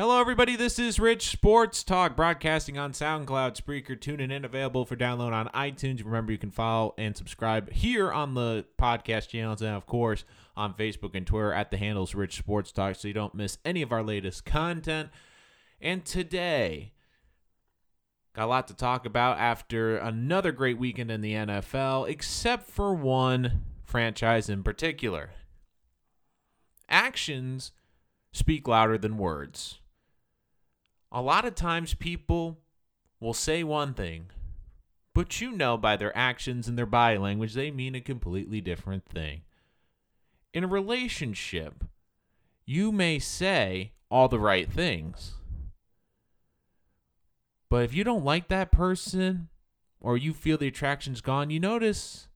Hello, everybody. This is Rich Sports Talk, broadcasting on SoundCloud, Spreaker, TuneIn, and available for download on iTunes. Remember, you can follow and subscribe here on the podcast channels, and of course on Facebook and Twitter at the handles Rich Sports Talk, so you don't miss any of our latest content. And today, got a lot to talk about after another great weekend in the NFL, except for one franchise in particular. Actions speak louder than words a lot of times people will say one thing, but you know by their actions and their body language, they mean a completely different thing. In a relationship, you may say all the right things. But if you don't like that person or you feel the attraction's gone, you notice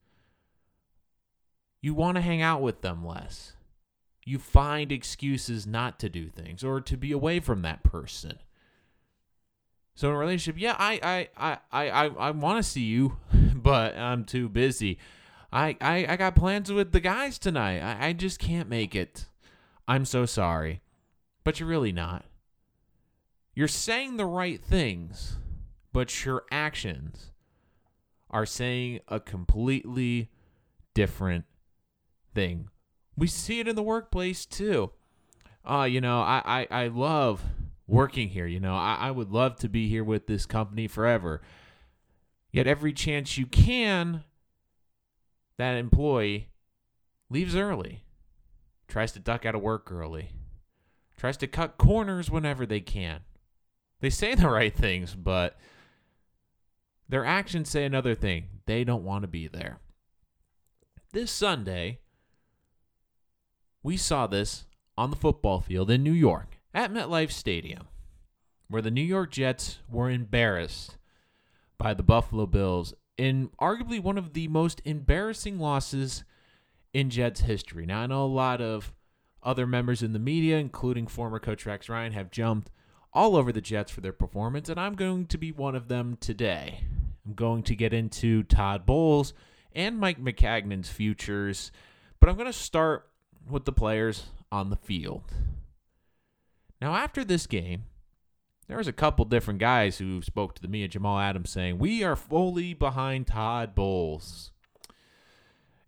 you want to hang out with them less. You find excuses not to do things or to be away from that person. So in a relationship, yeah, I I I I I want to see you, but I'm too busy. I, I I got plans with the guys tonight. I, I just can't make it. I'm so sorry. But you're really not. You're saying the right things, but your actions are saying a completely different thing. We see it in the workplace too. Uh, you know, I, I, I love working here. You know, I, I would love to be here with this company forever. Yet every chance you can, that employee leaves early, tries to duck out of work early, tries to cut corners whenever they can. They say the right things, but their actions say another thing. They don't want to be there. This Sunday, we saw this on the football field in New York at MetLife Stadium, where the New York Jets were embarrassed by the Buffalo Bills in arguably one of the most embarrassing losses in Jets history. Now, I know a lot of other members in the media, including former coach Rex Ryan, have jumped all over the Jets for their performance, and I'm going to be one of them today. I'm going to get into Todd Bowles and Mike Maccagnan's futures, but I'm going to start with the players on the field. Now, after this game, there was a couple different guys who spoke to the media, Jamal Adams, saying, We are fully behind Todd Bowles.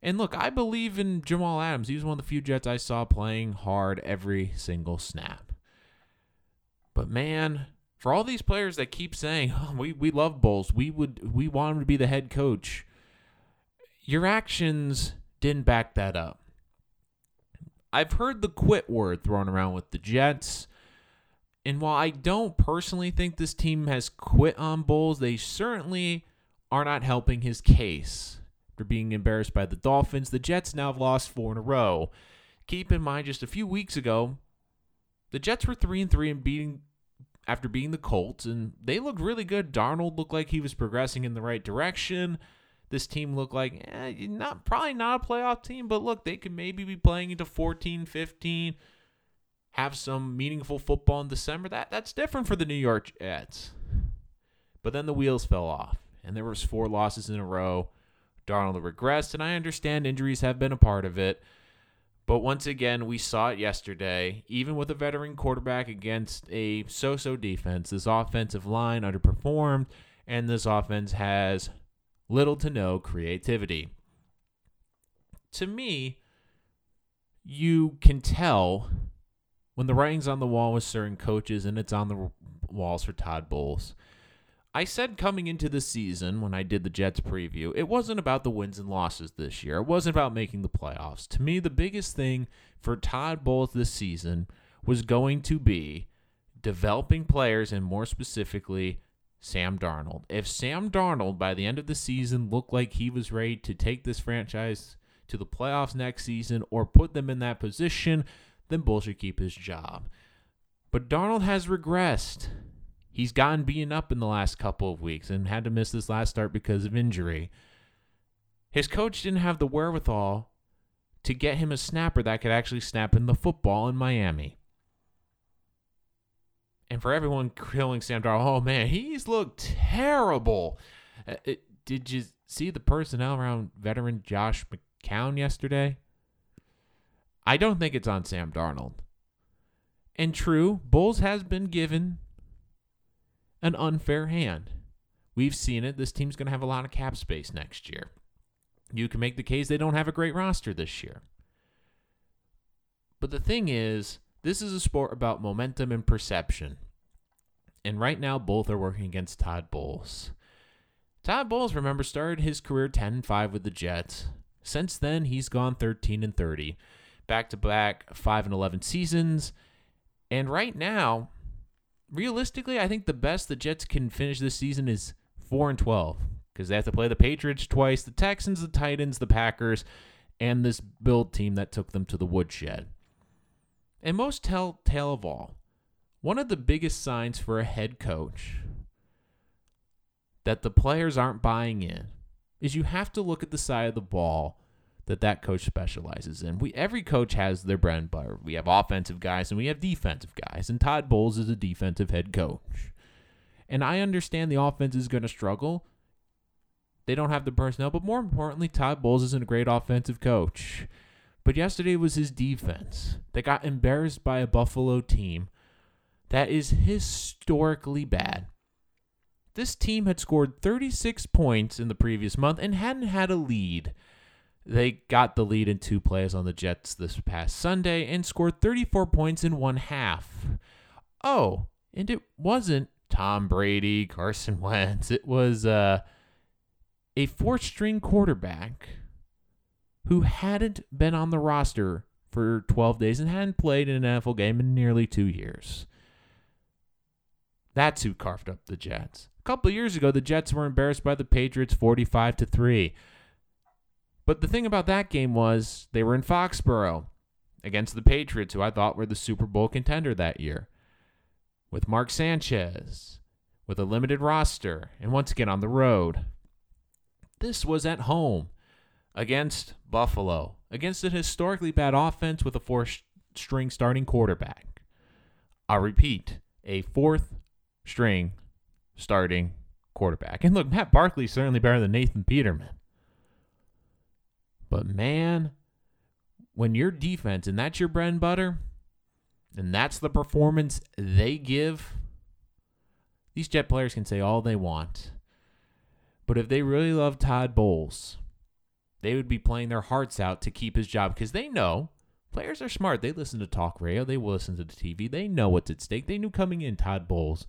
And look, I believe in Jamal Adams. He was one of the few Jets I saw playing hard every single snap. But man, for all these players that keep saying, oh, we, we love Bowles, we would we want him to be the head coach, your actions didn't back that up. I've heard the quit word thrown around with the Jets. And while I don't personally think this team has quit on Bowles, they certainly are not helping his case. After being embarrassed by the Dolphins, the Jets now have lost four in a row. Keep in mind, just a few weeks ago, the Jets were three and three and beating after beating the Colts, and they looked really good. Darnold looked like he was progressing in the right direction. This team looked like eh, not probably not a playoff team, but look, they could maybe be playing into 14, 15 have some meaningful football in December, that that's different for the New York Jets. But then the wheels fell off, and there was four losses in a row. Darnold regressed, and I understand injuries have been a part of it. But once again, we saw it yesterday. Even with a veteran quarterback against a so-so defense, this offensive line underperformed, and this offense has little to no creativity. To me, you can tell when the writing's on the wall with certain coaches and it's on the walls for Todd Bowles. I said coming into the season when I did the Jets preview, it wasn't about the wins and losses this year. It wasn't about making the playoffs. To me, the biggest thing for Todd Bowles this season was going to be developing players and more specifically Sam Darnold. If Sam Darnold by the end of the season looked like he was ready to take this franchise to the playoffs next season or put them in that position, then Bowles should keep his job. But Darnold has regressed. He's gotten beaten up in the last couple of weeks and had to miss this last start because of injury. His coach didn't have the wherewithal to get him a snapper that could actually snap in the football in Miami. And for everyone killing Sam Darnold, oh man, he's looked terrible. Uh, it, did you see the personnel around veteran Josh McCown yesterday? I don't think it's on Sam Darnold. And true, Bowles has been given an unfair hand. We've seen it. This team's going to have a lot of cap space next year. You can make the case they don't have a great roster this year. But the thing is, this is a sport about momentum and perception. And right now, both are working against Todd Bowles. Todd Bowles, remember, started his career 10 5 with the Jets. Since then, he's gone 13 and 30, back to back 5 and 11 seasons. And right now, realistically, I think the best the Jets can finish this season is 4 and 12 because they have to play the Patriots twice, the Texans, the Titans, the Packers, and this Bills team that took them to the woodshed. And most telltale of all, one of the biggest signs for a head coach that the players aren't buying in is you have to look at the side of the ball that that coach specializes in. We every coach has their bread and butter. We have offensive guys and we have defensive guys, and Todd Bowles is a defensive head coach. And I understand the offense is going to struggle. They don't have the personnel, but more importantly, Todd Bowles isn't a great offensive coach. But yesterday was his defense. They got embarrassed by a Buffalo team that is historically bad. This team had scored 36 points in the previous month and hadn't had a lead. They got the lead in two plays on the Jets this past Sunday and scored 34 points in one half. Oh, and it wasn't Tom Brady, Carson Wentz. It was uh, a fourth string quarterback who hadn't been on the roster for 12 days and hadn't played in an NFL game in nearly two years. That's who carved up the Jets A couple years ago, the Jets were embarrassed by the Patriots 45 to 3. But the thing about that game was they were in Foxborough against the Patriots, who I thought were the Super Bowl contender that year, with Mark Sanchez, with a limited roster, and once again on the road. This was at home against Buffalo, against a historically bad offense with a fourth string starting quarterback. I'll repeat, a fourth string starting quarterback. And look, Matt Barkley's certainly better than Nathan Peterman. But man, when your defense and that's your bread and butter, and that's the performance they give, these Jet players can say all they want. But if they really love Todd Bowles, they would be playing their hearts out to keep his job because they know players are smart. They listen to talk radio, they listen to the TV, they know what's at stake. They knew coming in Todd Bowles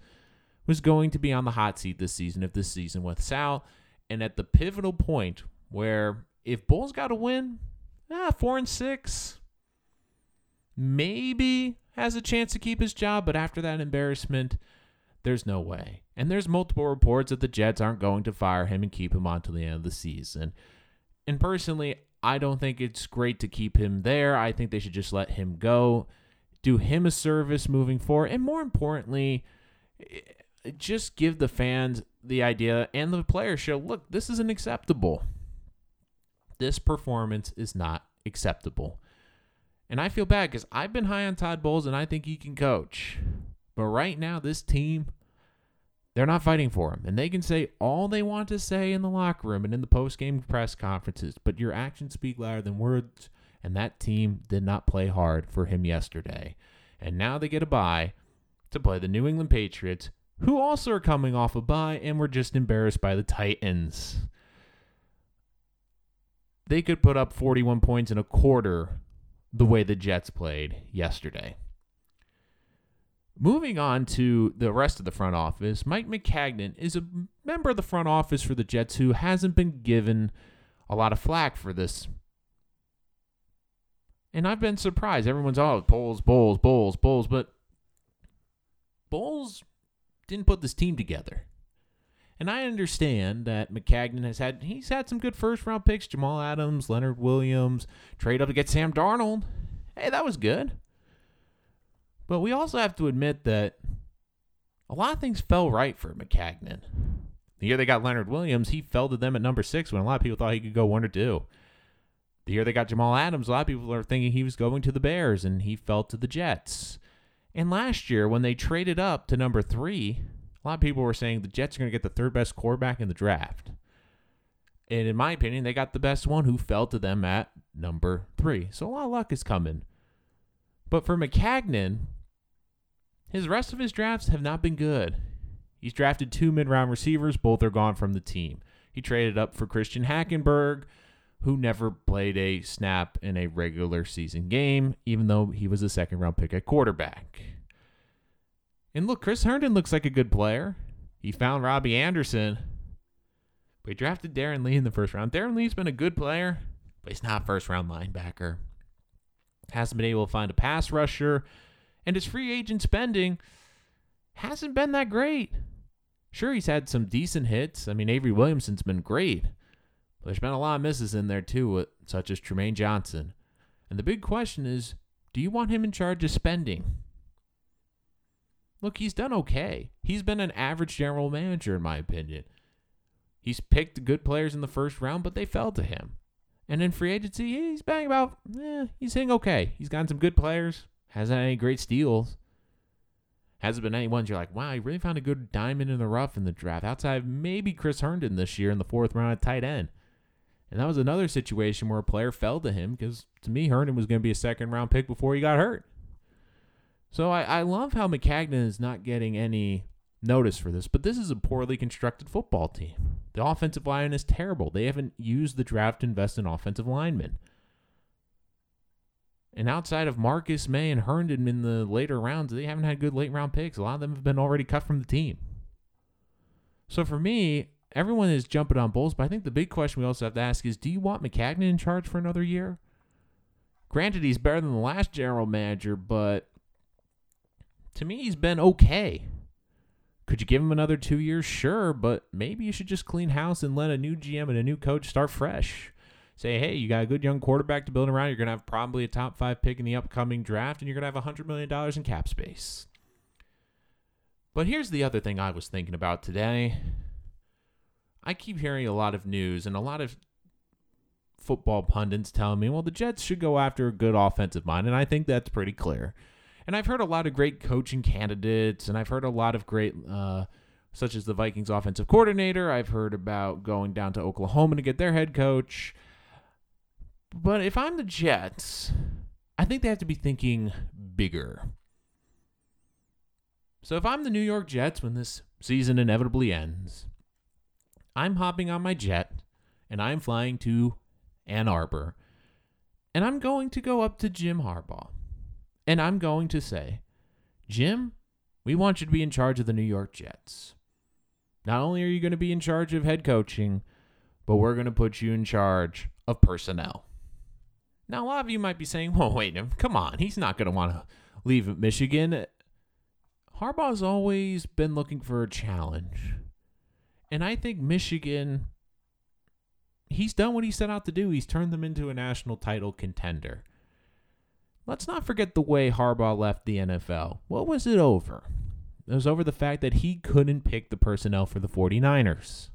was going to be on the hot seat this season if this season with Sal. And at the pivotal point where if Bowles got to win, ah, four and six, maybe has a chance to keep his job. But after that embarrassment, there's no way. And there's multiple reports that the Jets aren't going to fire him and keep him on to the end of the season. And personally, I don't think it's great to keep him there. I think they should just let him go, do him a service moving forward, and more importantly, just give the fans the idea and the players show look, this isn't acceptable. This performance is not acceptable. And I feel bad because I've been high on Todd Bowles and I think he can coach. But right now, this team, they're not fighting for him. And they can say all they want to say in the locker room and in the post game press conferences, but your actions speak louder than words. And that team did not play hard for him yesterday. And now they get a bye to play the New England Patriots, who also are coming off a bye and were just embarrassed by the Titans. They could put up 41 points in a quarter the way the Jets played yesterday. Moving on to the rest of the front office, Mike Maccagnan is a member of the front office for the Jets who hasn't been given a lot of flack for this. And I've been surprised. Everyone's, oh, Bowles, Bowles, Bowles, Bowles. But Bowles didn't put this team together. And I understand that Maccagnan has had he's had some good first round picks, Jamal Adams, Leonard Williams, trade up to get Sam Darnold. Hey, that was good. But we also have to admit that a lot of things fell right for Maccagnan. The year they got Leonard Williams, he fell to them at number six when a lot of people thought he could go one or two. The year they got Jamal Adams, a lot of people are thinking he was going to the Bears, and he fell to the Jets. And last year, when they traded up to number three, a lot of people were saying the Jets are going to get the third best quarterback in the draft. And in my opinion, they got the best one who fell to them at number three. So a lot of luck is coming. But for Maccagnan, His rest of his drafts have not been good. He's drafted two mid round receivers, both are gone from the team. He traded up for Christian Hackenberg, who never played a snap in a regular season game, even though he was a second round pick at quarterback. And look, Chris Herndon looks like a good player. He found Robbie Anderson, We drafted Darron Lee in the first round. Darron Lee's been a good player, but he's not first round linebacker. Hasn't been able to find a pass rusher, and his free agent spending hasn't been that great. Sure, he's had some decent hits. I mean, Avery Williamson's been great. But there's been a lot of misses in there too, such as Trumaine Johnson. And the big question is do you want him in charge of spending? Look, he's done okay. He's been an average general manager, in my opinion. He's picked good players in the first round, but they fell to him. And in free agency, he's bang about, eh, he's hitting okay. He's gotten some good players, hasn't had any great steals. Hasn't been any ones you're like, wow, he really found a good diamond in the rough in the draft. Outside of maybe Chris Herndon this year in the fourth round at tight end. And that was another situation where a player fell to him because to me, Herndon was going to be a second round pick before he got hurt. So I, I love how Maccagnan is not getting any notice for this, but this is a poorly constructed football team. The offensive line is terrible. They haven't used the draft to invest in offensive linemen. And outside of Marcus Maye and Herndon in the later rounds, they haven't had good late round picks. A lot of them have been already cut from the team. So for me, everyone is jumping on Bowles, but I think the big question we also have to ask is do you want Maccagnan in charge for another year? Granted, he's better than the last general manager, but to me, he's been okay. Could you give him another two years? Sure, but maybe you should just clean house and let a new GM and a new coach start fresh. Say, hey, you got a good young quarterback to build around. You're going to have probably a top five pick in the upcoming draft, and you're going to have $100 million in cap space. But here's the other thing I was thinking about today. I keep hearing a lot of news and a lot of football pundits telling me, well, the Jets should go after a good offensive mind, and I think that's pretty clear. And I've heard a lot of great coaching candidates, and I've heard a lot of great, uh, such as the Vikings offensive coordinator. I've heard about going down to Oklahoma to get their head coach. But if I'm the Jets, I think they have to be thinking bigger. So if I'm the New York Jets when this season inevitably ends, I'm hopping on my jet and I'm flying to Ann Arbor. And I'm going to go up to Jim Harbaugh. And I'm going to say, Jim, we want you to be in charge of the New York Jets. Not only are you going to be in charge of head coaching, but we're going to put you in charge of personnel. Now, a lot of you might be saying, well, wait, a minute, come on. He's not going to want to leave Michigan. Harbaugh's always been looking for a challenge. And I think Michigan, he's done what he set out to do. He's turned them into a national title contender. Let's not forget the way Harbaugh left the NFL. What was it over? It was over the fact that he couldn't pick the personnel for the 49ers.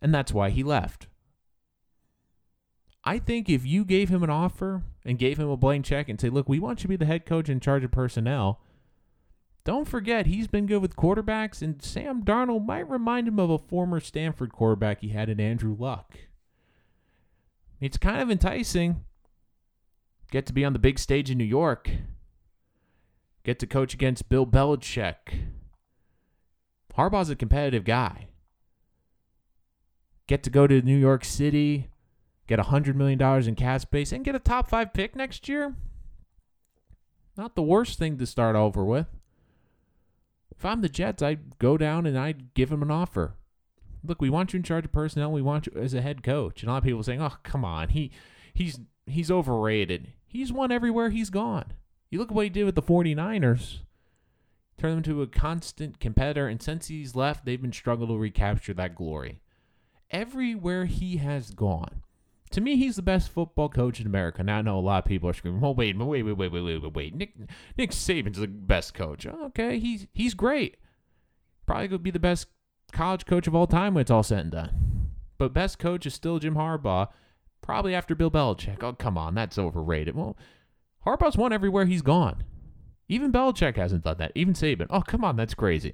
And that's why he left. I think if you gave him an offer and gave him a blank check and say, look, we want you to be the head coach in charge of personnel, don't forget he's been good with quarterbacks, and Sam Darnold might remind him of a former Stanford quarterback he had in Andrew Luck. It's kind of enticing get to be on the big stage in New York, get to coach against Bill Belichick. Harbaugh's a competitive guy. Get to go to New York City, get $100 million in cap space, and get a top five pick next year. Not the worst thing to start over with. If I'm the Jets, I'd go down and I'd give him an offer. Look, we want you in charge of personnel. We want you as a head coach. And a lot of people saying, "Oh, come on, he he's he's overrated. He's won everywhere he's gone. You look at what he did with the 49ers, turn them into a constant competitor, and since he's left, they've been struggling to recapture that glory. Everywhere he has gone, to me, he's the best football coach in America. Now I know a lot of people are screaming, "Well, wait, wait, wait, wait, wait, wait, wait, Nick Nick Saban's the best coach." Oh, okay, he's he's great. Probably gonna be the best college coach of all time when it's all said and done. But best coach is still Jim Harbaugh, Probably after Bill Belichick. Oh, come on, that's overrated. Well, Harbaugh's won everywhere he's gone. Even Belichick hasn't done that. Even Saban. Oh, come on, that's crazy.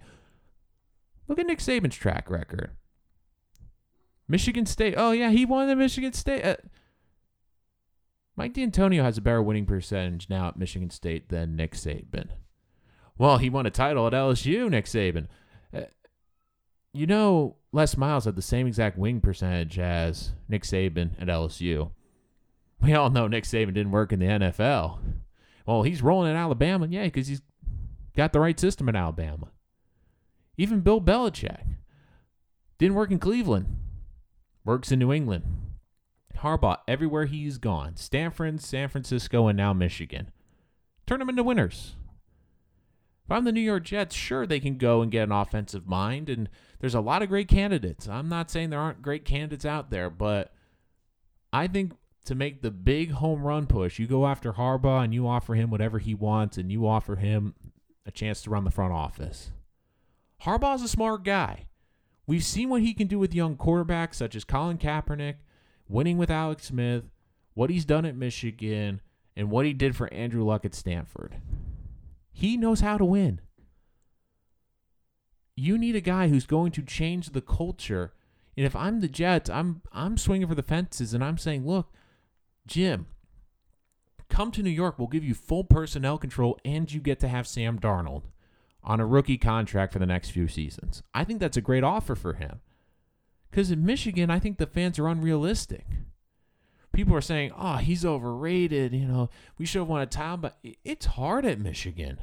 Look at Nick Saban's track record. Michigan State. Oh, yeah, he won the Michigan State. Uh, Mike Dantonio has a better winning percentage now at Michigan State than Nick Saban. Well, he won a title at LSU, Nick Saban. Uh, you know, Les Miles had the same exact wing percentage as Nick Saban at LSU. We all know Nick Saban didn't work in the NFL. Well, he's rolling in Alabama, yeah, because he's got the right system in Alabama. Even Bill Belichick didn't work in Cleveland, works in New England. Harbaugh, everywhere he's gone, Stanford, San Francisco, and now Michigan, turn them into winners. If I'm the New York Jets, sure, they can go and get an offensive mind, and there's a lot of great candidates. I'm not saying there aren't great candidates out there, but I think to make the big home run push, you go after Harbaugh and you offer him whatever he wants, and you offer him a chance to run the front office. Harbaugh's a smart guy. We've seen what he can do with young quarterbacks such as Colin Kaepernick, winning with Alex Smith, what he's done at Michigan, and what he did for Andrew Luck at Stanford. He knows how to win. You need a guy who's going to change the culture. And if I'm the Jets, I'm I'm swinging for the fences and I'm saying, "Look, Jim, come to New York. We'll give you full personnel control and you get to have Sam Darnold on a rookie contract for the next few seasons." I think that's a great offer for him. Cuz in Michigan, I think the fans are unrealistic people are saying, "Oh, he's overrated." You know, we should have won a title, but it's hard at Michigan.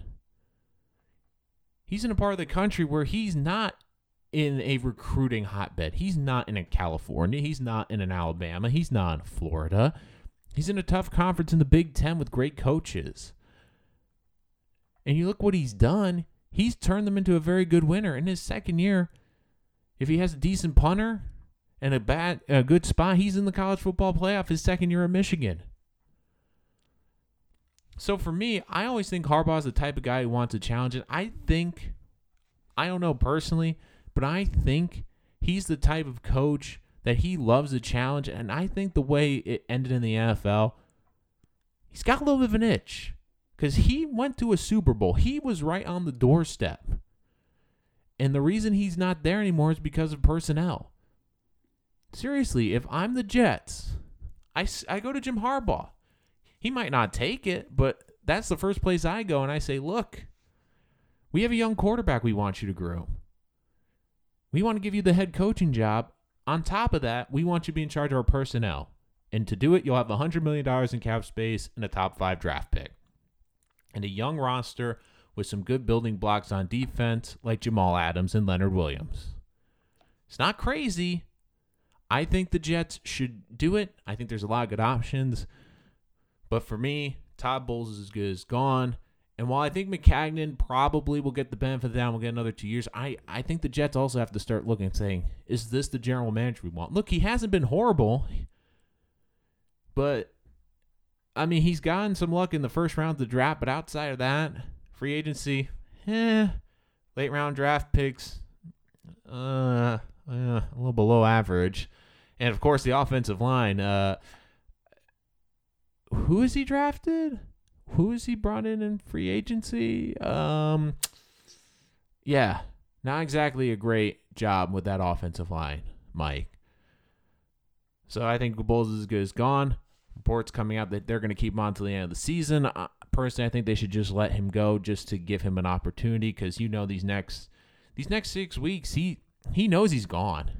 He's in a part of the country where he's not in a recruiting hotbed. He's not in a California. He's not in an Alabama. He's not in Florida. He's in a tough conference in the Big Ten with great coaches. And you look what he's done. He's turned them into a very good winner. In his second year, if he has a decent punter, and a bad a good spot. He's in the college football playoff his second year at Michigan. So for me, I always think Harbaugh is the type of guy who wants a challenge. And I think, I don't know personally, but I think he's the type of coach that he loves a challenge. And I think the way it ended in the NFL, he's got a little bit of an itch because he went to a Super Bowl. He was right on the doorstep. And the reason he's not there anymore is because of personnel seriously, if I'm the Jets, I, I go to Jim Harbaugh. He might not take it, but that's the first place I go and I say, look, we have a young quarterback we want you to groom. We want to give you the head coaching job. On top of that, we want you to be in charge of our personnel. And to do it, you'll have $100 million in cap space and a top five draft pick. And a young roster with some good building blocks on defense like Jamal Adams and Leonard Williams. It's not crazy, I think the Jets should do it. I think there's a lot of good options. But for me, Todd Bowles is as good as gone. And while I think Maccagnan probably will get the benefit of the doubt, will get another two years, I, I think the Jets also have to start looking and saying, is this the general manager we want? Look, he hasn't been horrible, but I mean, he's gotten some luck in the first round of the draft, but outside of that, free agency, eh, late round draft picks, uh, uh a little below average. And of course, the offensive line. Uh, who is he drafted? Who is he brought in in free agency? Um, yeah, not exactly a great job with that offensive line, Mike. So I think Bowles is as good as gone. Reports coming out that they're going to keep him on to the end of the season. Uh, personally, I think they should just let him go just to give him an opportunity because you know these next these next six weeks he he knows he's gone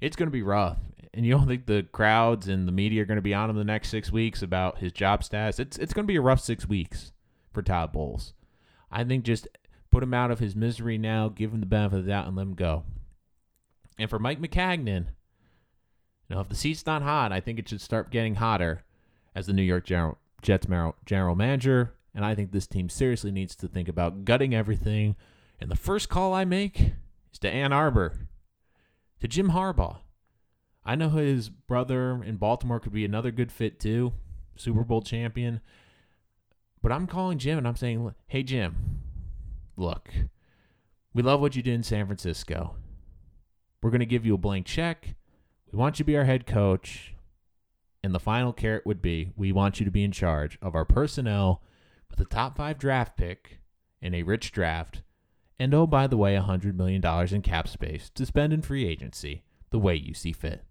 it's going to be rough. And you don't think the crowds and the media are going to be on him the next six weeks about his job status? It's it's going to be a rough six weeks for Todd Bowles. I think just put him out of his misery now, give him the benefit of the doubt, and let him go. And for Mike Maccagnan, you know, if the seat's not hot, I think it should start getting hotter as the New York General, Jets general manager. And I think this team seriously needs to think about gutting everything. And the first call I make is to Ann Arbor to Jim Harbaugh. I know his brother in Baltimore could be another good fit too, Super Bowl champion. But I'm calling Jim and I'm saying, hey, Jim, look, we love what you did in San Francisco. We're going to give you a blank check. We want you to be our head coach. And the final carrot would be we want you to be in charge of our personnel with a top five draft pick in a rich draft and oh, by the way, $100 million in cap space to spend in free agency the way you see fit.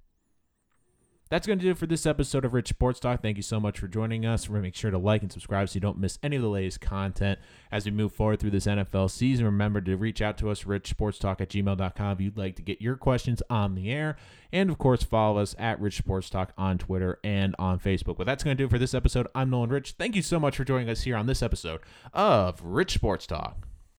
that's going to do it for this episode of Rich Sports Talk. Thank you so much for joining us. Remember, make sure to like and subscribe so you don't miss any of the latest content as we move forward through this NFL season. Remember to reach out to us, richsportstalk at gmail.com, if you'd like to get your questions on the air. And, of course, follow us at Rich Sports Talk on Twitter and on Facebook. But that's going to do it for this episode. I'm Nolan Rich. Thank you so much for joining us here on this episode of Rich Sports Talk.